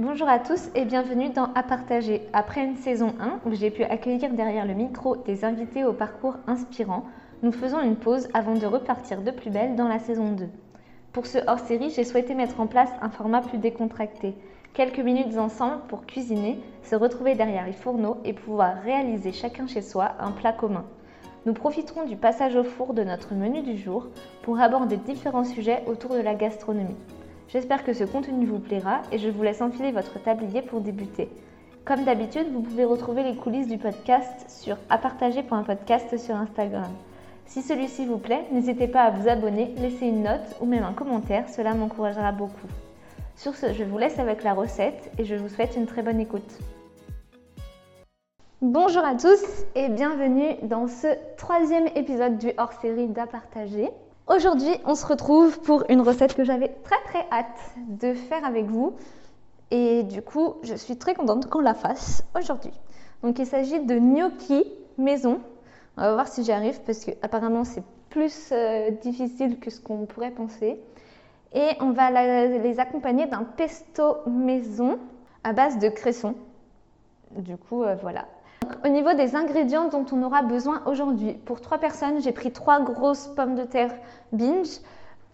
Bonjour à tous et bienvenue dans À partager. Après une saison 1 où j'ai pu accueillir derrière le micro des invités au parcours inspirant, nous faisons une pause avant de repartir de plus belle dans la saison 2. Pour ce hors-série, j'ai souhaité mettre en place un format plus décontracté. Quelques minutes ensemble pour cuisiner, se retrouver derrière les fourneaux et pouvoir réaliser chacun chez soi un plat commun. Nous profiterons du passage au four de notre menu du jour pour aborder différents sujets autour de la gastronomie. J'espère que ce contenu vous plaira et je vous laisse enfiler votre tablier pour débuter. Comme d'habitude, vous pouvez retrouver les coulisses du podcast sur apartager.podcast sur Instagram. Si celui-ci vous plaît, n'hésitez pas à vous abonner, laisser une note ou même un commentaire, cela m'encouragera beaucoup. Sur ce, je vous laisse avec la recette et je vous souhaite une très bonne écoute. Bonjour à tous et bienvenue dans ce troisième épisode du hors-série d'Apartager. Aujourd'hui, on se retrouve pour une recette que j'avais très très hâte de faire avec vous. Et du coup, je suis très contente qu'on la fasse aujourd'hui. Donc, il s'agit de gnocchi maison. On va voir si j'y arrive parce que apparemment c'est plus euh, difficile que ce qu'on pourrait penser. Et on va les accompagner d'un pesto maison à base de cresson. Du coup, euh, voilà. Au niveau des ingrédients dont on aura besoin aujourd'hui, pour trois personnes, j'ai pris trois grosses pommes de terre binge.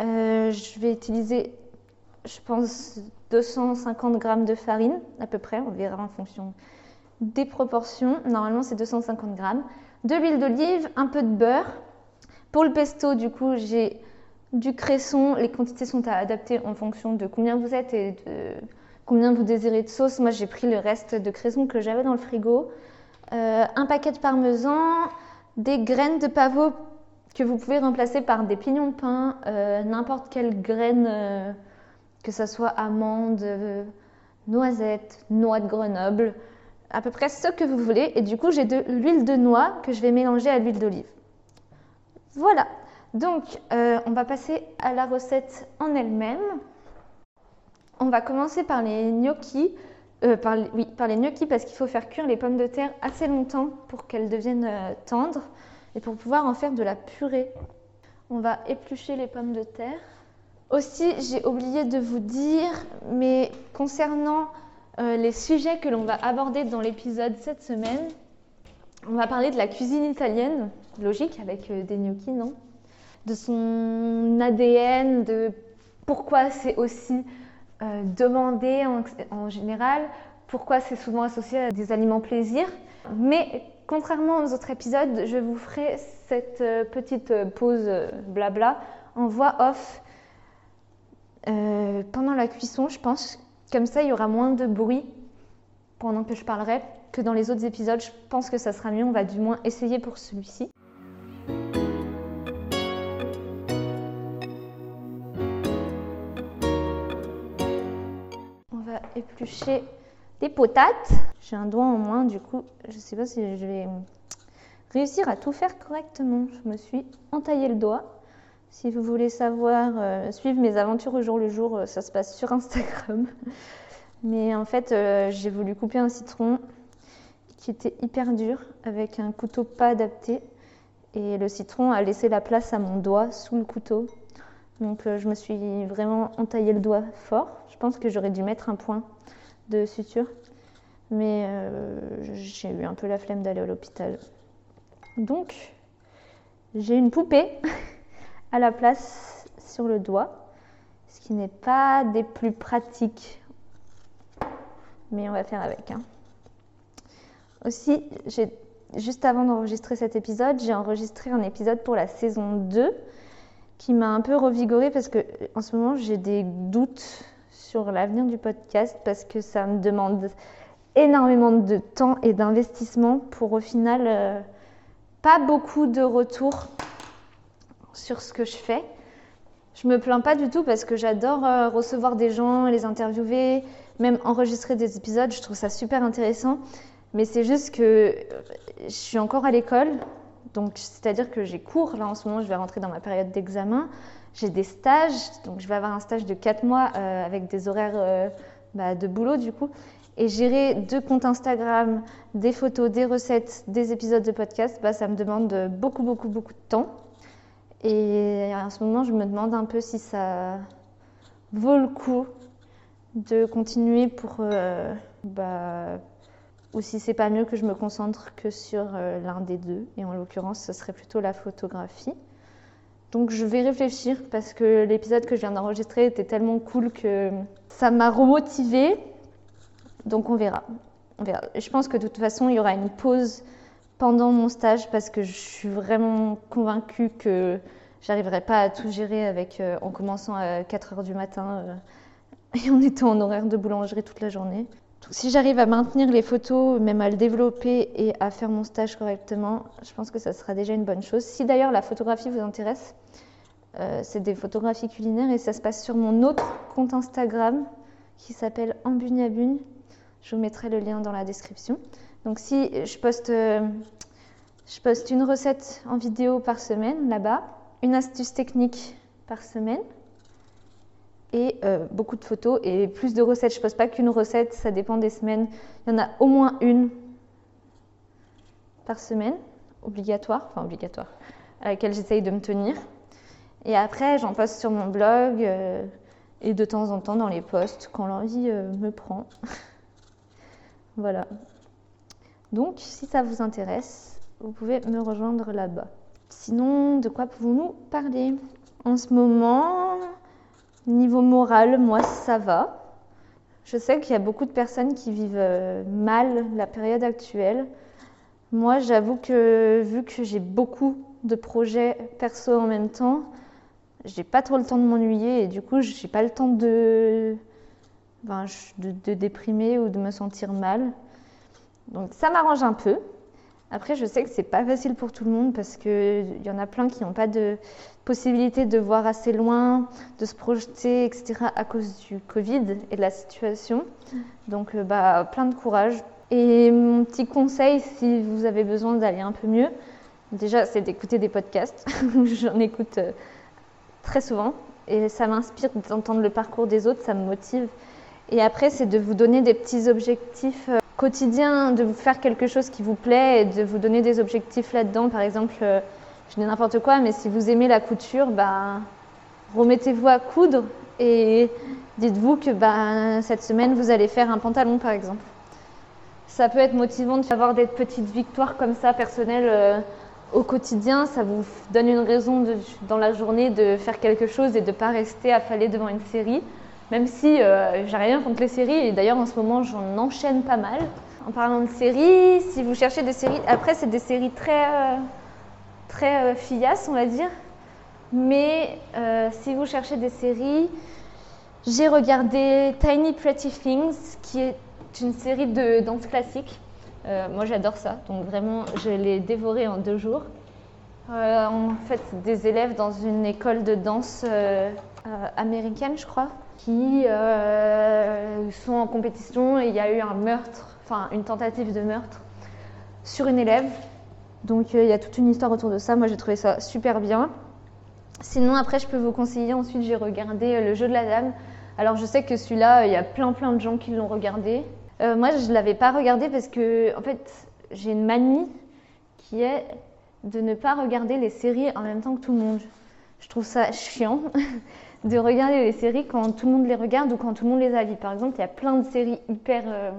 Euh, je vais utiliser, je pense, 250 g de farine à peu près. On verra en fonction des proportions. Normalement, c'est 250 g. De l'huile d'olive, un peu de beurre. Pour le pesto, du coup, j'ai du cresson. Les quantités sont à adapter en fonction de combien vous êtes et de combien vous désirez de sauce. Moi, j'ai pris le reste de cresson que j'avais dans le frigo. Euh, un paquet de parmesan, des graines de pavot que vous pouvez remplacer par des pignons de pain, euh, n'importe quelle graine, euh, que ce soit amande, noisette, noix de Grenoble, à peu près ce que vous voulez. Et du coup, j'ai de l'huile de noix que je vais mélanger à l'huile d'olive. Voilà, donc on va passer à la recette en elle-même. On va commencer par les gnocchis. Euh, par, oui, par les gnocchis parce qu'il faut faire cuire les pommes de terre assez longtemps pour qu'elles deviennent euh, tendres et pour pouvoir en faire de la purée. On va éplucher les pommes de terre. Aussi, j'ai oublié de vous dire, mais concernant euh, les sujets que l'on va aborder dans l'épisode cette semaine, on va parler de la cuisine italienne, logique avec des gnocchis, non? De son ADN, de pourquoi c'est aussi euh, demander en, général pourquoi c'est souvent associé à des aliments plaisir. Mais contrairement aux autres épisodes, je vous ferai cette euh, petite euh, pause blabla en voix off pendant la cuisson, je pense. Comme ça, il y aura moins de bruit pendant que je parlerai que dans les autres épisodes. Je pense que ça sera mieux. On va du moins essayer pour celui-ci. Des potates. J'ai un doigt en moins, du coup, je ne sais pas si je vais réussir à tout faire correctement. Je me suis entaillé le doigt. Si vous voulez savoir, euh, suivre mes aventures au jour le jour, euh, ça se passe sur Instagram. Mais en fait, euh, j'ai voulu couper un citron qui était hyper dur avec un couteau pas adapté. Et le citron a laissé la place à mon doigt sous le couteau. Donc je me suis vraiment entaillé le doigt fort. Je pense que j'aurais dû mettre un point de suture, mais euh, j'ai eu un peu la flemme d'aller à l'hôpital. Donc, j'ai une poupée à la place sur le doigt, ce qui n'est pas des plus pratiques, mais on va faire avec. Hein. Aussi, juste avant d'enregistrer cet épisode, j'ai enregistré un épisode pour la saison 2 qui m'a un peu revigorée parce que en ce moment j'ai des doutes sur l'avenir du podcast parce que ça me demande énormément de temps et d'investissement pour au final euh, pas beaucoup de retours sur ce que je fais. Je me plains pas du tout parce que j'adore euh, recevoir des gens, les interviewer, même enregistrer des épisodes, je trouve ça super intéressant. Mais c'est juste que euh, je suis encore à l'école, donc c'est-à-dire que j'ai cours, là en ce moment je vais rentrer dans ma période d'examen. J'ai des stages, donc je vais avoir un stage de 4 mois euh, avec des horaires euh, bah, de boulot du coup. Et gérer deux comptes Instagram, des photos, des recettes, des épisodes de podcast, bah, ça me demande beaucoup, beaucoup, beaucoup de temps. Et en ce moment, je me demande un peu si ça vaut le coup de continuer pour. euh, bah, ou si c'est pas mieux que je me concentre que sur euh, l'un des deux. Et en l'occurrence, ce serait plutôt la photographie. Donc je vais réfléchir parce que l'épisode que je viens d'enregistrer était tellement cool que ça m'a remotivée. Donc on verra. Je pense que de toute façon, il y aura une pause pendant mon stage parce que je suis vraiment convaincue que j'arriverai pas à tout gérer avec, euh, en commençant à 4 heures du matin euh, et en étant en horaire de boulangerie toute la journée. Si j'arrive à maintenir les photos, même à le développer et à faire mon stage correctement, je pense que ça sera déjà une bonne chose. Si d'ailleurs la photographie vous intéresse, euh, c'est des photographies culinaires et ça se passe sur mon autre compte Instagram qui s'appelle Ambugnabune. Je vous mettrai le lien dans la description. Donc si je poste, euh, je poste une recette en vidéo par semaine là-bas, une astuce technique par semaine et euh, beaucoup de photos et plus de recettes. Je ne poste pas qu'une recette, ça dépend des semaines. Il y en a au moins une par semaine, obligatoire, enfin obligatoire, à laquelle j'essaye de me tenir. Et après, j'en poste sur mon blog euh, et de temps en temps dans les posts quand l'envie euh, me prend. voilà. Donc, si ça vous intéresse, vous pouvez me rejoindre là-bas. Sinon, de quoi pouvons-nous parler? En ce moment, niveau moral, moi, ça va. Je sais qu'il y a beaucoup de personnes qui vivent euh, mal la période actuelle. Moi, j'avoue que vu que j'ai beaucoup de projets perso en même temps, j'ai pas trop le temps de m'ennuyer et du coup, j'ai pas le temps de, ben, de, de déprimer ou de me sentir mal. Donc ça m'arrange un peu. Après, je sais que c'est pas facile pour tout le monde parce qu'il y en a plein qui n'ont pas de possibilité de voir assez loin, de se projeter, etc. à cause du Covid et de la situation. Donc, euh, bah, plein de courage. Et mon petit conseil, si vous avez besoin d'aller un peu mieux, déjà, c'est d'écouter des podcasts. J'en écoute euh, très souvent et ça m'inspire d'entendre le parcours des autres, ça me motive. Et après, c'est de vous donner des petits objectifs quotidiens, de vous faire quelque chose qui vous plaît et de vous donner des objectifs là-dedans. Par exemple, euh, je dis n'importe quoi, mais si vous aimez la couture, bah, remettez-vous à coudre et dites-vous que bah, cette semaine, vous allez faire un pantalon, par exemple. Ça peut être motivant d'avoir des petites victoires comme ça, personnelles, euh, au quotidien. Ça vous donne une raison dans la journée de faire quelque chose et de ne pas rester affalé devant une série. Même si euh, j'ai rien contre les séries, et d'ailleurs en ce moment j'en enchaîne pas mal. En parlant de séries, si vous cherchez des séries, après c'est des séries très, euh, très euh, on va dire. Mais euh, si vous cherchez des séries, j'ai regardé Tiny Pretty Things, qui est une série de danse classique. Euh, moi j'adore ça, donc vraiment je l'ai dévoré en deux jours. En fait, des élèves dans une école de danse américaine, je crois, qui euh, sont en compétition et il y a eu un meurtre, enfin une tentative de meurtre sur une élève. Donc euh, il y a toute une histoire autour de ça. Moi j'ai trouvé ça super bien. Sinon après je peux vous conseiller, ensuite j'ai regardé euh, Le jeu de la dame. Alors je sais que celui-là, il y a plein plein de gens qui l'ont regardé. Moi je l'avais pas regardé parce que en fait j'ai une manie qui est de ne pas regarder les séries en même temps que tout le monde. Je trouve ça chiant de regarder les séries quand tout le monde les regarde ou quand tout le monde les a vues. Par exemple, il y a plein de séries hyper euh,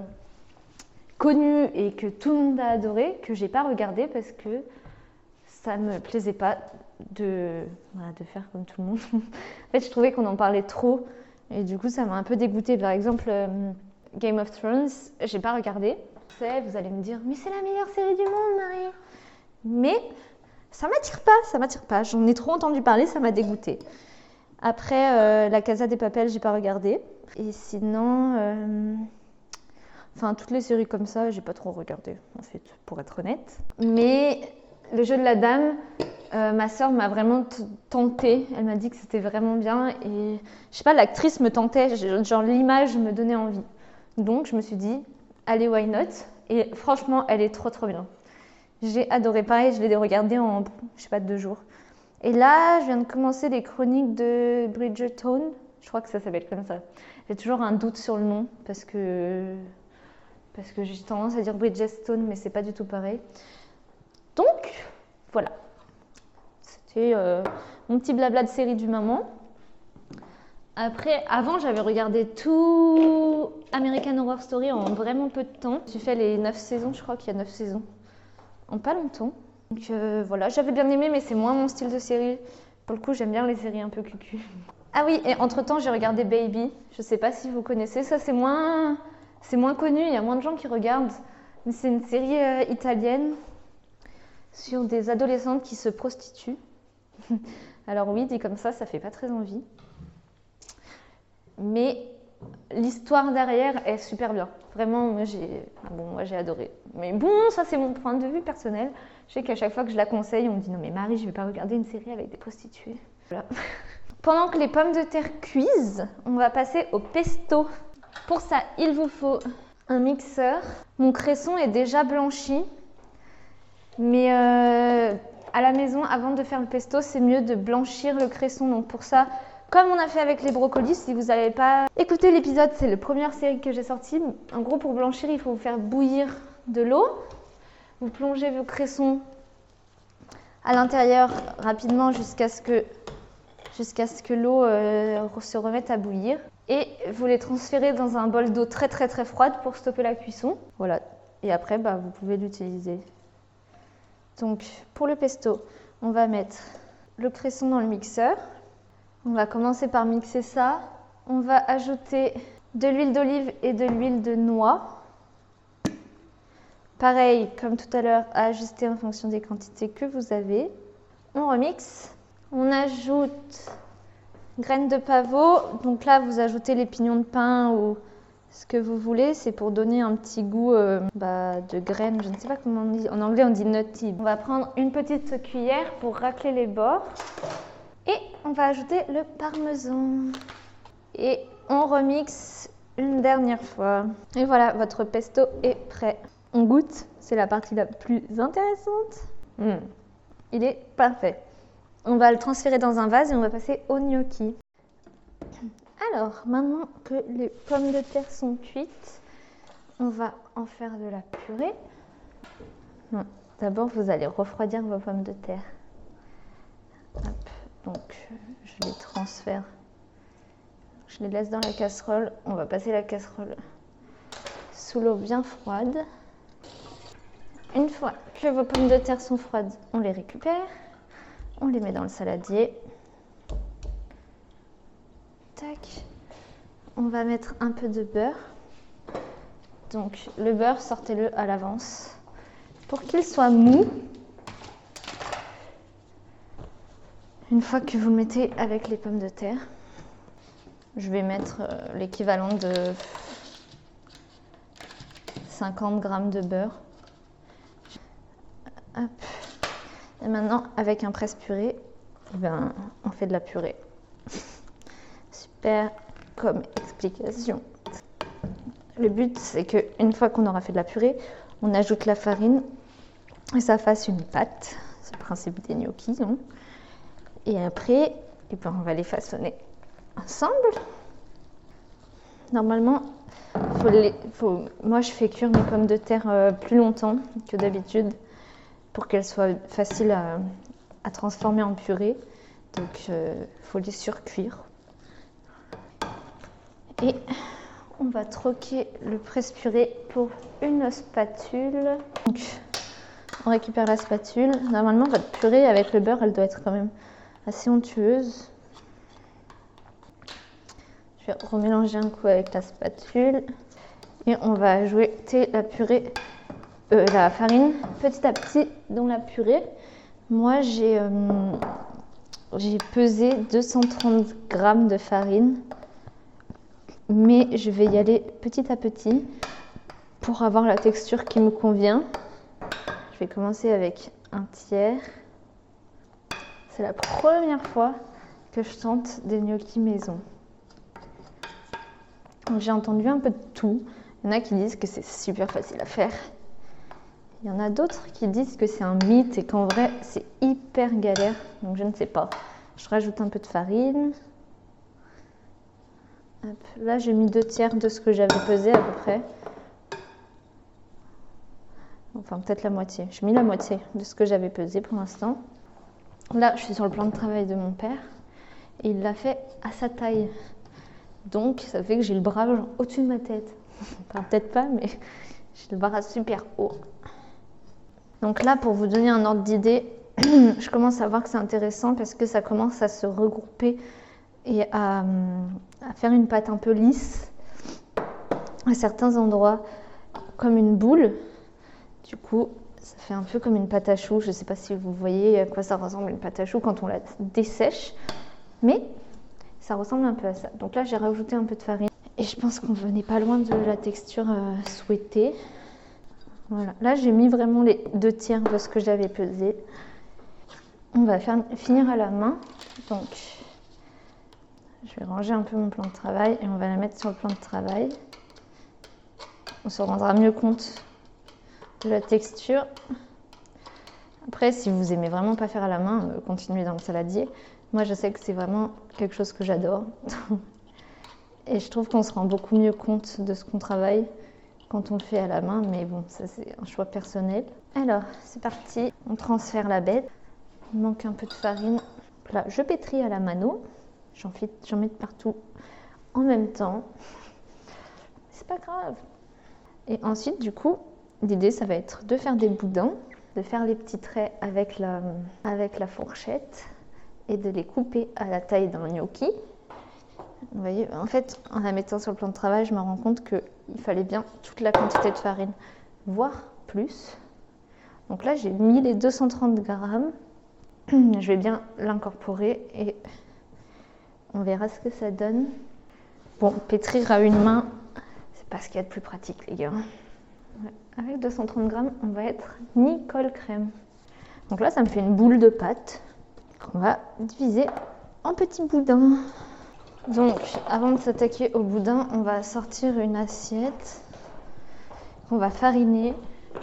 connues et que tout le monde a adoré que j'ai pas regardé parce que ça me plaisait pas de, voilà, de faire comme tout le monde. en fait, je trouvais qu'on en parlait trop et du coup, ça m'a un peu dégoûtée. Par exemple, euh, Game of Thrones, j'ai pas regardé. Vous allez me dire, mais c'est la meilleure série du monde, Marie. Mais ça m'attire pas, ça m'attire pas. J'en ai trop entendu parler, ça m'a dégoûté. Après, euh, La Casa des Papels, j'ai pas regardé. Et sinon, euh, enfin toutes les séries comme ça, j'ai pas trop regardé, en fait, pour être honnête. Mais le jeu de la dame, euh, ma sœur m'a vraiment tentée. Elle m'a dit que c'était vraiment bien et je sais pas, l'actrice me tentait, genre l'image me donnait envie. Donc je me suis dit, allez why not? Et franchement, elle est trop trop bien. J'ai adoré pareil, je l'ai regardé en, je sais pas, deux jours. Et là, je viens de commencer les chroniques de Bridgerton. Je crois que ça s'appelle comme ça. J'ai toujours un doute sur le nom parce que, parce que j'ai tendance à dire Bridgestone, mais c'est pas du tout pareil. Donc, voilà. C'était euh, mon petit blabla de série du moment. Après, avant, j'avais regardé tout American Horror Story en vraiment peu de temps. J'ai fait les 9 saisons, je crois qu'il y a 9 saisons, en pas longtemps. Donc euh, voilà, j'avais bien aimé, mais c'est moins mon style de série. Pour le coup, j'aime bien les séries un peu cucu. Ah oui, et entre-temps, j'ai regardé Baby. Je sais pas si vous connaissez, ça c'est moins... C'est moins connu, il y a moins de gens qui regardent. Mais c'est une série euh, italienne sur des adolescentes qui se prostituent. Alors oui, dit comme ça, ça fait pas très envie. Mais l'histoire derrière est super bien. Vraiment, moi j'ai bon, adoré. Mais bon, ça c'est mon point de vue personnel. Je sais qu'à chaque fois que je la conseille, on me dit non mais Marie, je vais pas regarder une série avec des prostituées. Voilà. Pendant que les pommes de terre cuisent, on va passer au pesto. Pour ça, il vous faut un mixeur. Mon cresson est déjà blanchi. Mais euh, à la maison, avant de faire le pesto, c'est mieux de blanchir le cresson. Donc pour ça, comme on a fait avec les brocolis, si vous n'avez pas écouté l'épisode, c'est la première série que j'ai sortie. En gros, pour blanchir, il faut vous faire bouillir de l'eau. Vous plongez vos cressons à l'intérieur rapidement jusqu'à ce que, que l'eau euh, se remette à bouillir. Et vous les transférez dans un bol d'eau très très très froide pour stopper la cuisson. Voilà. Et après, bah, vous pouvez l'utiliser. Donc, pour le pesto, on va mettre le cresson dans le mixeur. On va commencer par mixer ça. On va ajouter de l'huile d'olive et de l'huile de noix. Pareil, comme tout à l'heure, à ajuster en fonction des quantités que vous avez. On remixe. On ajoute graines de pavot. Donc là, vous ajoutez les pignons de pain ou ce que vous voulez. C'est pour donner un petit goût euh, bah, de graines. Je ne sais pas comment on dit. En anglais, on dit nutty. On va prendre une petite cuillère pour racler les bords. Et on va ajouter le parmesan. Et on remixe une dernière fois. Et voilà, votre pesto est prêt. On goûte, c'est la partie la plus intéressante. Hmm. Il est parfait. On va le transférer dans un vase et on va passer au gnocchi. Alors, maintenant que les pommes de terre sont cuites, on va en faire de la purée. D'abord, vous allez refroidir vos pommes de terre. Donc, je les transfère. Je les laisse dans la casserole. On va passer la casserole sous l'eau bien froide. Une fois que vos pommes de terre sont froides, on les récupère. On les met dans le saladier. Tac. On va mettre un peu de beurre. Donc le beurre, sortez-le à l'avance pour qu'il soit mou. Une fois que vous mettez avec les pommes de terre, je vais mettre euh, l'équivalent de 50 g de beurre. Et maintenant, avec un presse-purée, eh ben, on fait de la purée. Super comme explication. Le but, c'est qu'une fois qu'on aura fait de la purée, on ajoute la farine et ça fasse une pâte. C'est le principe des gnocchis. Hein. Et après, eh ben, on va les façonner ensemble. Normalement, moi je fais cuire mes pommes de terre euh, plus longtemps que d'habitude pour qu'elles soient faciles à, transformer en purée. Donc il faut les surcuire. Et on va troquer le presse-purée pour une spatule. Donc, on récupère la spatule. Normalement, votre purée avec le beurre, elle doit être quand même assez onctueuse. Je vais remélanger un coup avec la spatule et on va ajouter la purée, euh, la farine petit à petit dans la purée. Moi, j'ai euh, j'ai pesé 230 grammes de farine, mais je vais y aller petit à petit pour avoir la texture qui me convient. Je vais commencer avec un tiers. C'est la première fois que je tente des gnocchis maison. J'ai entendu un peu de tout. Il y en a qui disent que c'est super facile à faire. Il y en a d'autres qui disent que c'est un mythe et qu'en vrai c'est hyper galère. Donc je ne sais pas. Je rajoute un peu de farine. Là j'ai mis deux tiers de ce que j'avais pesé à peu près. Enfin peut-être la moitié. J'ai mis la moitié de ce que j'avais pesé pour l'instant. Là, je suis sur le plan de travail de mon père et il l'a fait à sa taille. Donc ça fait que j'ai le bras au-dessus de ma tête. Enfin, peut-être pas, mais j'ai le bras super haut. Donc là, pour vous donner un ordre d'idée, je commence à voir que c'est intéressant parce que ça commence à se regrouper et à, faire une pâte un peu lisse à certains endroits, comme une boule. Du coup, ça fait un peu comme une pâte à choux. Je ne sais pas si vous voyez à quoi ça ressemble une pâte à choux quand on la dessèche, mais ça ressemble un peu à ça. Donc là, j'ai rajouté un peu de farine et je pense qu'on venait pas loin de la texture euh, souhaitée. Voilà. Là, j'ai mis vraiment les deux tiers de ce que j'avais pesé. On va faire, finir à la main. Donc, je vais ranger un peu mon plan de travail et on va la mettre sur le plan de travail. On se rendra mieux compte la texture. Après, si vous aimez vraiment pas faire à la main, euh, continuez dans le saladier. Moi, je sais que c'est vraiment quelque chose que j'adore. Et je trouve qu'on se rend beaucoup mieux compte de ce qu'on travaille quand on le fait à la main, mais bon, ça c'est un choix personnel. Alors, c'est parti, on transfère la bête. Il manque un peu de farine. Là, je pétris à la mano. J'en mets partout en même temps. C'est pas grave. Et ensuite, du coup, l'idée, ça va être de faire des boudins, de faire les petits traits avec la, fourchette et de les couper à la taille d'un gnocchi. Vous voyez, en fait, en la mettant sur le plan de travail, je me rends compte qu'il fallait bien toute la quantité de farine, voire plus. Donc là, j'ai mis les 230 grammes. Je vais bien l'incorporer et on verra ce que ça donne. Bon, pétrir à une main, c'est pas ce qu'il y a de plus pratique, les gars. Avec 230 grammes, on va être Nicole crème. Donc là, ça me fait une boule de pâte qu'on va diviser en petits boudins. Donc, avant de s'attaquer au boudin, on va sortir une assiette qu'on va fariner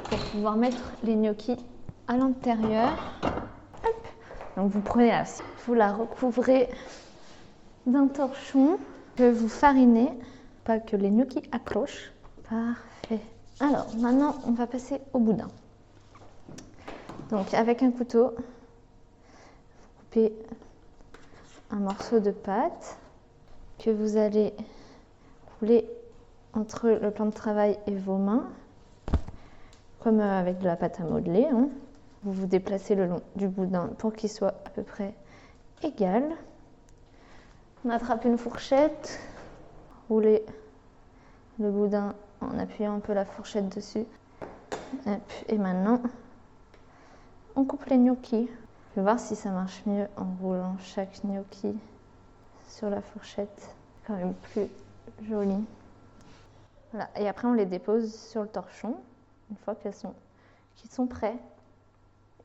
pour pouvoir mettre les gnocchis à l'intérieur. Donc, vous prenez l'assiette, vous la recouvrez d'un torchon que vous farinez, pas que les gnocchis accrochent. Parfait. Alors, maintenant, on va passer au boudin. Donc, avec un couteau, vous coupez un morceau de pâte que vous allez couler entre le plan de travail et vos mains, comme euh, avec de la pâte à modeler. Hein. Vous vous déplacez le long du boudin pour qu'il soit à peu près égal. On attrape une fourchette, roulez le boudin en appuyant un peu la fourchette dessus. Et maintenant, on coupe les gnocchis. Je vais voir si ça marche mieux en roulant chaque gnocchi sur la fourchette. Quand même plus joli. Voilà. Et après, on les dépose sur le torchon, une fois qu'ils sont, sont prêts.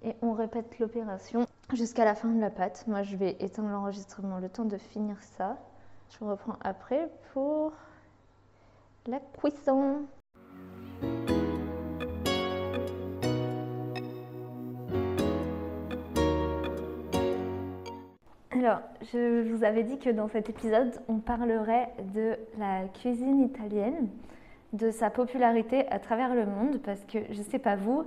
Et on répète l'opération jusqu'à la fin de la pâte. Moi, je vais éteindre l'enregistrement le temps de finir ça. Je reprends après pour la cuisson. Alors, je vous avais dit que dans cet épisode, on parlerait de la cuisine italienne, de sa popularité à travers le monde, parce que je ne sais pas vous,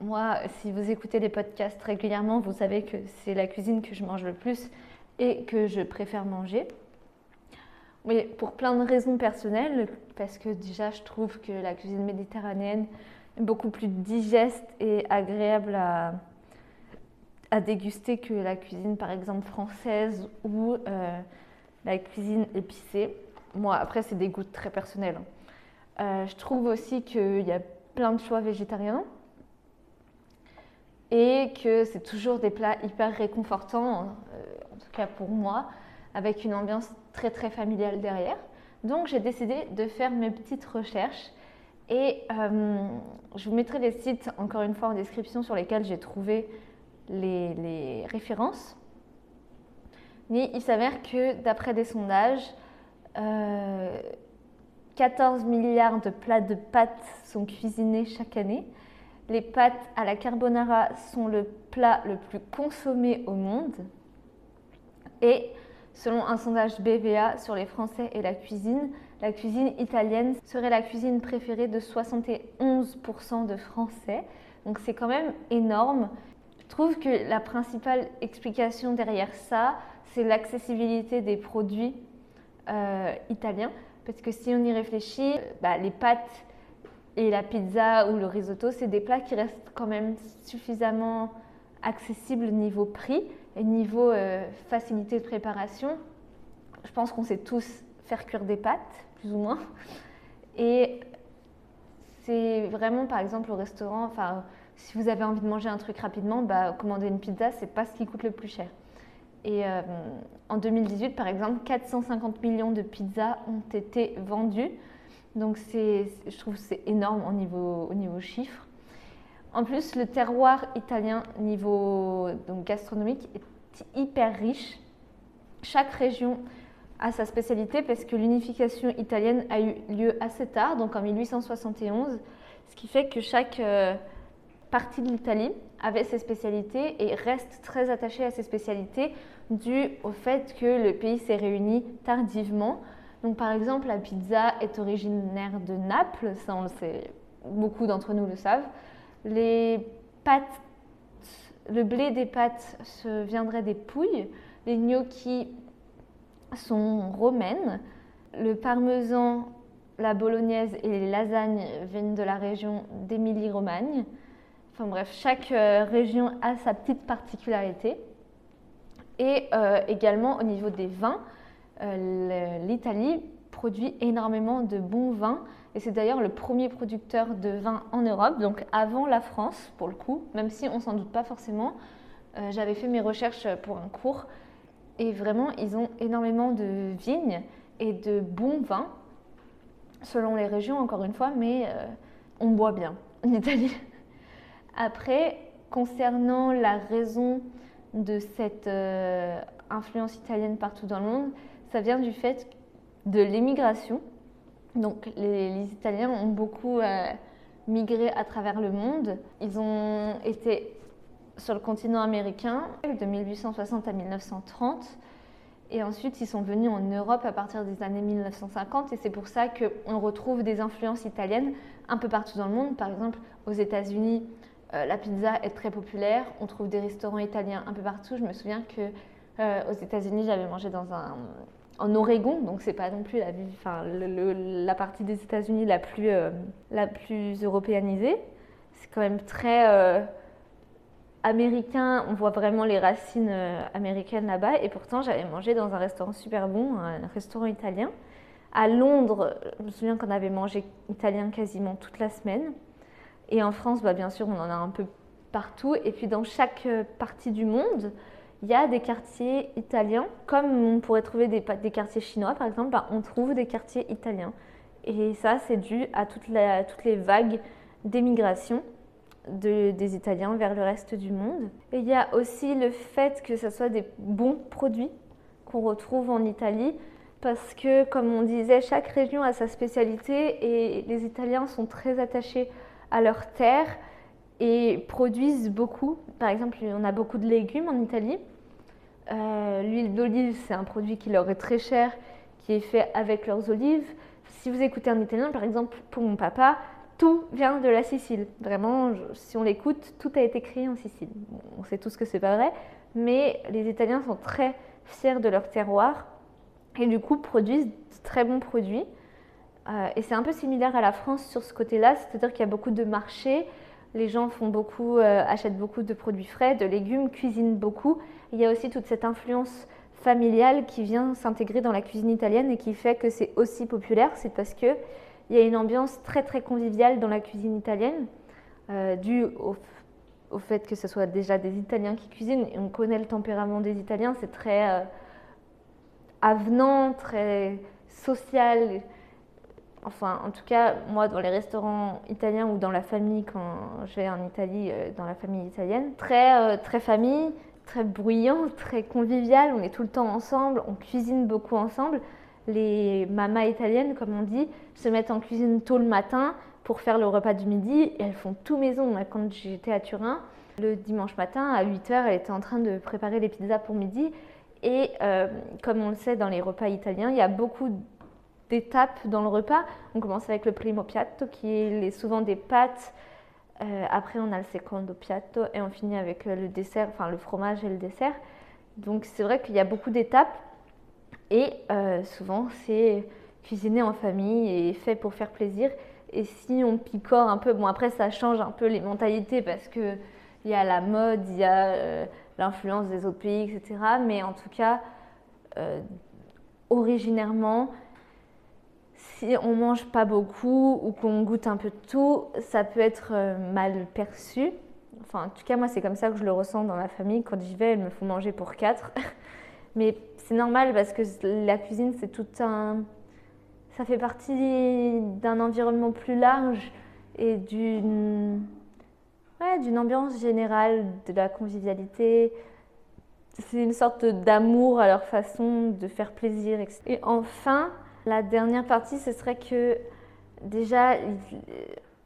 moi, si vous écoutez les podcasts régulièrement, vous savez que c'est la cuisine que je mange le plus et que je préfère manger. Oui, pour plein de raisons personnelles, parce que déjà, je trouve que la cuisine méditerranéenne est beaucoup plus digeste et agréable à, à déguster que la cuisine, par exemple, française ou euh, la cuisine épicée. Moi, après, c'est des goûts très personnels. Hein. Euh, je trouve aussi qu'il y a plein de choix végétariens et que c'est toujours des plats hyper réconfortants, euh, en tout cas pour moi, avec une ambiance très très familiale derrière. Donc j'ai décidé de faire mes petites recherches et je vous mettrai les sites encore une fois en description sur lesquels j'ai trouvé les, références. Mais il s'avère que d'après des sondages, 14 euh, milliards de plats de pâtes sont cuisinés chaque année. Les pâtes à la carbonara sont le plat le plus consommé au monde. Et selon un sondage BVA sur les Français et la cuisine, la cuisine italienne serait la cuisine préférée de 71% de Français. Donc c'est quand même énorme. Je trouve que la principale explication derrière ça, c'est l'accessibilité des produits italien. Parce que si on y réfléchit, bah, les pâtes et la pizza ou le risotto, c'est des plats qui restent quand même suffisamment accessibles niveau prix et niveau facilité de préparation. Je pense qu'on sait tous faire cuire des pâtes, plus ou moins. Et c'est vraiment, par exemple, au restaurant, enfin, si vous avez envie de manger un truc rapidement, bah, commander une pizza, c'est pas ce qui coûte le plus cher. Et euh, en 2018, par exemple, 450 millions de pizzas ont été vendues. Donc, je trouve que c'est énorme au niveau, au niveau chiffre. En plus, le terroir italien niveau gastronomique est hyper riche. Chaque région a sa spécialité parce que l'unification italienne a eu lieu assez tard, donc en 1871, ce qui fait que chaque euh, partie de l'Italie avait ses spécialités et reste très attachée à ses spécialités dû au fait que le pays s'est réuni tardivement. Donc par exemple, la pizza est originaire de Naples, ça on le sait, beaucoup d'entre nous le savent. Les pâtes, le blé des pâtes se viendrait des pouilles, les gnocchis sont romaines. Le parmesan, la bolognaise et les lasagnes viennent de la région d'Émilie-Romagne. Enfin bref, chaque euh, région a sa petite particularité. Et euh, également au niveau des vins, euh, l'Italie produit énormément de bons vins. Et c'est d'ailleurs le premier producteur de vin en Europe, donc avant la France pour le coup, même si on s'en doute pas forcément. J'avais fait mes recherches pour un cours et vraiment, ils ont énormément de vignes et de bons vins, selon les régions, encore une fois, mais euh, on boit bien en Italie. Après, concernant la raison de cette euh, influence italienne partout dans le monde, ça vient du fait de l'émigration. Donc les, Italiens ont beaucoup euh, migré à travers le monde. Ils ont été sur le continent américain de 1860 à 1930. Et ensuite, ils sont venus en Europe à partir des années 1950. Et c'est pour ça qu'on retrouve des influences italiennes un peu partout dans le monde. Par exemple, aux États-Unis, euh, la pizza est très populaire. On trouve des restaurants italiens un peu partout. Je me souviens que euh, aux États-Unis, j'avais mangé dans un en Oregon, donc c'est pas non plus la, la partie des États-Unis la plus euh, la plus européanisée. C'est quand même très américain, on voit vraiment les racines euh, américaines là-bas. Et pourtant, j'avais mangé dans un restaurant super bon, un restaurant italien. À Londres, je me souviens qu'on avait mangé italien quasiment toute la semaine. Et en France, bah, bien sûr, on en a un peu partout. Et puis dans chaque euh, partie du monde, il y a des quartiers italiens. Comme on pourrait trouver des, quartiers chinois, par exemple, bah, on trouve des quartiers italiens. Et ça, c'est dû à toutes les vagues d'émigration des Italiens vers le reste du monde. Et il y a aussi le fait que ce soit des bons produits qu'on retrouve en Italie, parce que, comme on disait, chaque région a sa spécialité et les Italiens sont très attachés à leur terre et produisent beaucoup. Par exemple, on a beaucoup de légumes en Italie. Euh, l'huile d'olive, c'est un produit qui leur est très cher, qui est fait avec leurs olives. Si vous écoutez un italien, par exemple, pour mon papa, tout vient de la Sicile. Vraiment, si on l'écoute, tout a été créé en Sicile. on sait tous que c'est pas vrai, mais les Italiens sont très fiers de leur terroir et du coup produisent de très bons produits. Euh, et c'est un peu similaire à la France sur ce côté-là, c'est-à-dire qu'il y a beaucoup de marchés, les gens font beaucoup, euh, achètent beaucoup de produits frais, de légumes, cuisinent beaucoup. Il y a aussi toute cette influence familiale qui vient s'intégrer dans la cuisine italienne et qui fait que c'est aussi populaire. C'est parce que il y a une ambiance très très conviviale dans la cuisine italienne, euh, due au, fait que ce soit déjà des Italiens qui cuisinent. On connaît le tempérament des Italiens, c'est très euh, avenant, très social. Enfin, en tout cas, moi, dans les restaurants italiens ou dans la famille, quand je vais en Italie, euh, dans la famille italienne, très, très famille, très bruyant, très convivial. On est tout le temps ensemble, on cuisine beaucoup ensemble les mamas italiennes, comme on dit, se mettent en cuisine tôt le matin pour faire le repas du midi et elles font tout maison. Quand j'étais à Turin, le dimanche matin, à 8h, elle était en train de préparer les pizzas pour midi. Et euh, comme on le sait dans les repas italiens, il y a beaucoup d'étapes dans le repas. On commence avec le primo piatto, qui est souvent des pâtes. Euh, après, on a le secondo piatto et on finit avec le dessert, enfin le fromage et le dessert. Donc c'est vrai qu'il y a beaucoup d'étapes Et euh, souvent, c'est cuisiné en famille et fait pour faire plaisir. Et si on picore un peu, bon après ça change un peu les mentalités parce que il y a la mode, il y a euh, l'influence des autres pays, etc. Mais en tout cas, euh, originairement, si on mange pas beaucoup ou qu'on goûte un peu de tout, ça peut être mal perçu. Enfin, en tout cas, moi, c'est comme ça que je le ressens dans ma famille. Quand j'y vais, il me faut manger pour quatre. Mais c'est normal parce que la cuisine, c'est tout un. Ça fait partie d'un environnement plus large et d'une. Ouais, d'une ambiance générale, de la convivialité. C'est une sorte d'amour à leur façon de faire plaisir. Et enfin, la dernière partie, ce serait que déjà,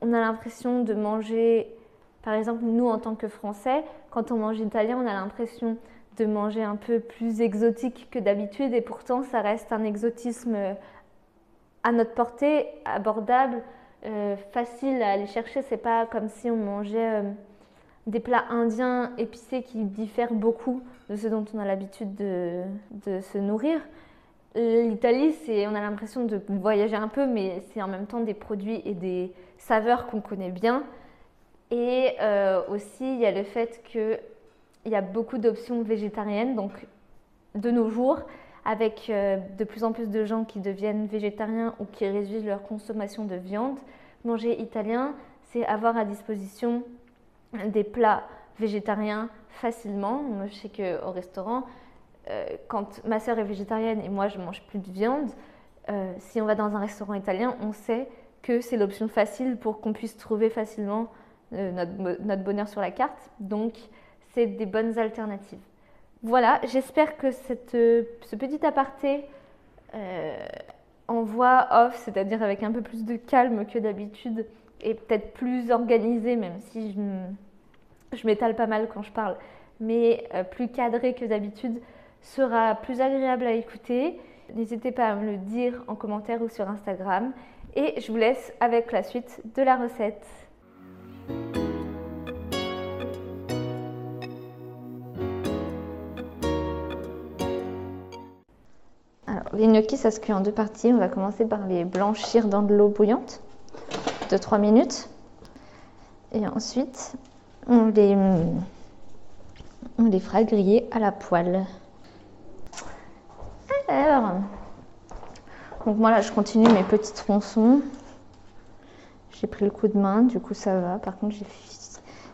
on a l'impression de manger par exemple, nous, en tant que Français, quand on mange italien, on a l'impression de manger un peu plus exotique que d'habitude et pourtant, ça reste un exotisme euh, à notre portée, abordable, euh, facile à aller chercher. C'est pas comme si on mangeait euh, des plats indiens épicés qui diffèrent beaucoup de ce dont on a l'habitude de, de, se nourrir. L'Italie, c'est, on a l'impression de voyager un peu, mais c'est en même temps des produits et des saveurs qu'on connaît bien. Et euh, aussi, il y a le fait qu'il y a beaucoup d'options végétariennes. Donc, de nos jours, avec euh, de plus en plus de gens qui deviennent végétariens ou qui réduisent leur consommation de viande, manger italien, c'est avoir à disposition des plats végétariens facilement. Moi, je sais qu'au restaurant, quand ma soeur est végétarienne et moi je mange plus de viande, si on va dans un restaurant italien, on sait que c'est l'option facile pour qu'on puisse trouver facilement euh, notre, bonheur sur la carte. Donc, c'est des bonnes alternatives. Voilà, j'espère que ce petit aparté euh, en voix off, c'est-à-dire avec un peu plus de calme que d'habitude, et peut-être plus organisé, même si je, m'étale pas mal quand je parle, mais euh, plus cadré que d'habitude, sera plus agréable à écouter. N'hésitez pas à me le dire en commentaire ou sur Instagram. Et je vous laisse avec la suite de la recette. Alors, les gnocchis, ça se cuit en deux parties. On va commencer par les blanchir dans de l'eau bouillante de 3 minutes. Et ensuite, on les, on les fera griller à la poêle. Donc moi là, je continue mes petits tronçons. J'ai pris le coup de main, du coup ça va. Par contre,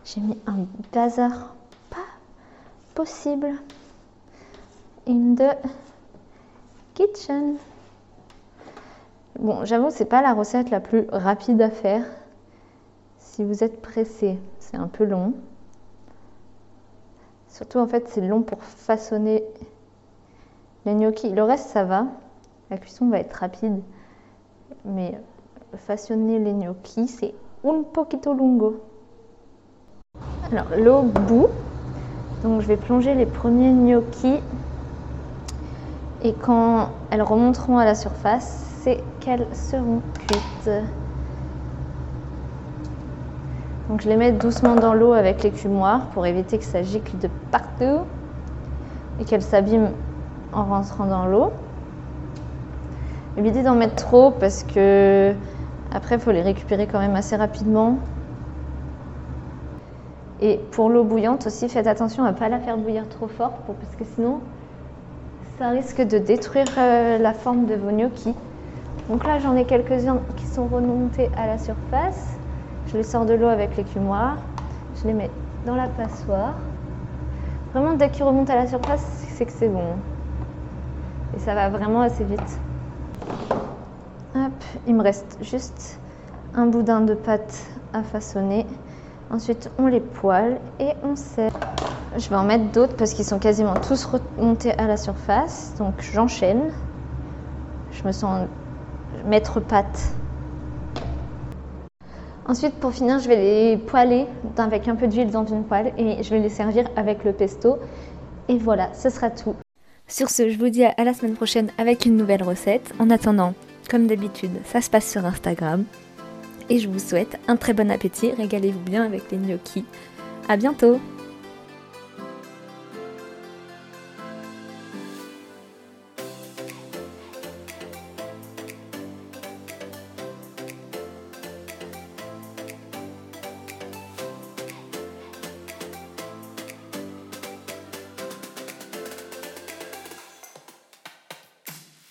j'ai mis un bazar pas possible in the kitchen. Bon, j'avoue, c'est pas la recette la plus rapide à faire. Si vous êtes pressé, c'est un peu long. Surtout, en fait, c'est long pour façonner les gnocchis. Le reste, ça va. La cuisson va être rapide. Mais façonner les gnocchis, c'est un poquito lungo. Alors, l'eau bout. Donc, je vais plonger les premiers gnocchis. Et quand elles remonteront à la surface, c'est qu'elles seront cuites. Donc, je les mets doucement dans l'eau avec l'écumoire pour éviter que ça gicle de partout et qu'elles s'abîment en rentrant dans l'eau. Évitez d'en mettre trop parce que après, il faut les récupérer quand même assez rapidement. Et pour l'eau bouillante aussi, faites attention à ne pas la faire bouillir trop fort parce que sinon, ça risque de détruire euh, la forme de vos gnocchis. Donc là, j'en ai quelques-uns qui sont remontés à la surface. Je les sors de l'eau avec l'écumoire. Je les mets dans la passoire. Vraiment, dès qu'ils remontent à la surface, c'est que c'est bon. Et ça va vraiment assez vite il me reste juste un boudin de pâte à façonner. Ensuite, on les poêle et on sert. Je vais en mettre d'autres parce qu'ils sont quasiment tous remontés à la surface. Donc, j'enchaîne. Je me sens mettre pâte. Ensuite, pour finir, je vais les poêler avec un peu d'huile dans une poêle et je vais les servir avec le pesto. Et voilà, ce sera tout. Sur ce, je vous dis à la semaine prochaine avec une nouvelle recette. En attendant, comme d'habitude, ça se passe sur Instagram. Et je vous souhaite un très bon appétit, régalez-vous bien avec les gnocchis. A bientôt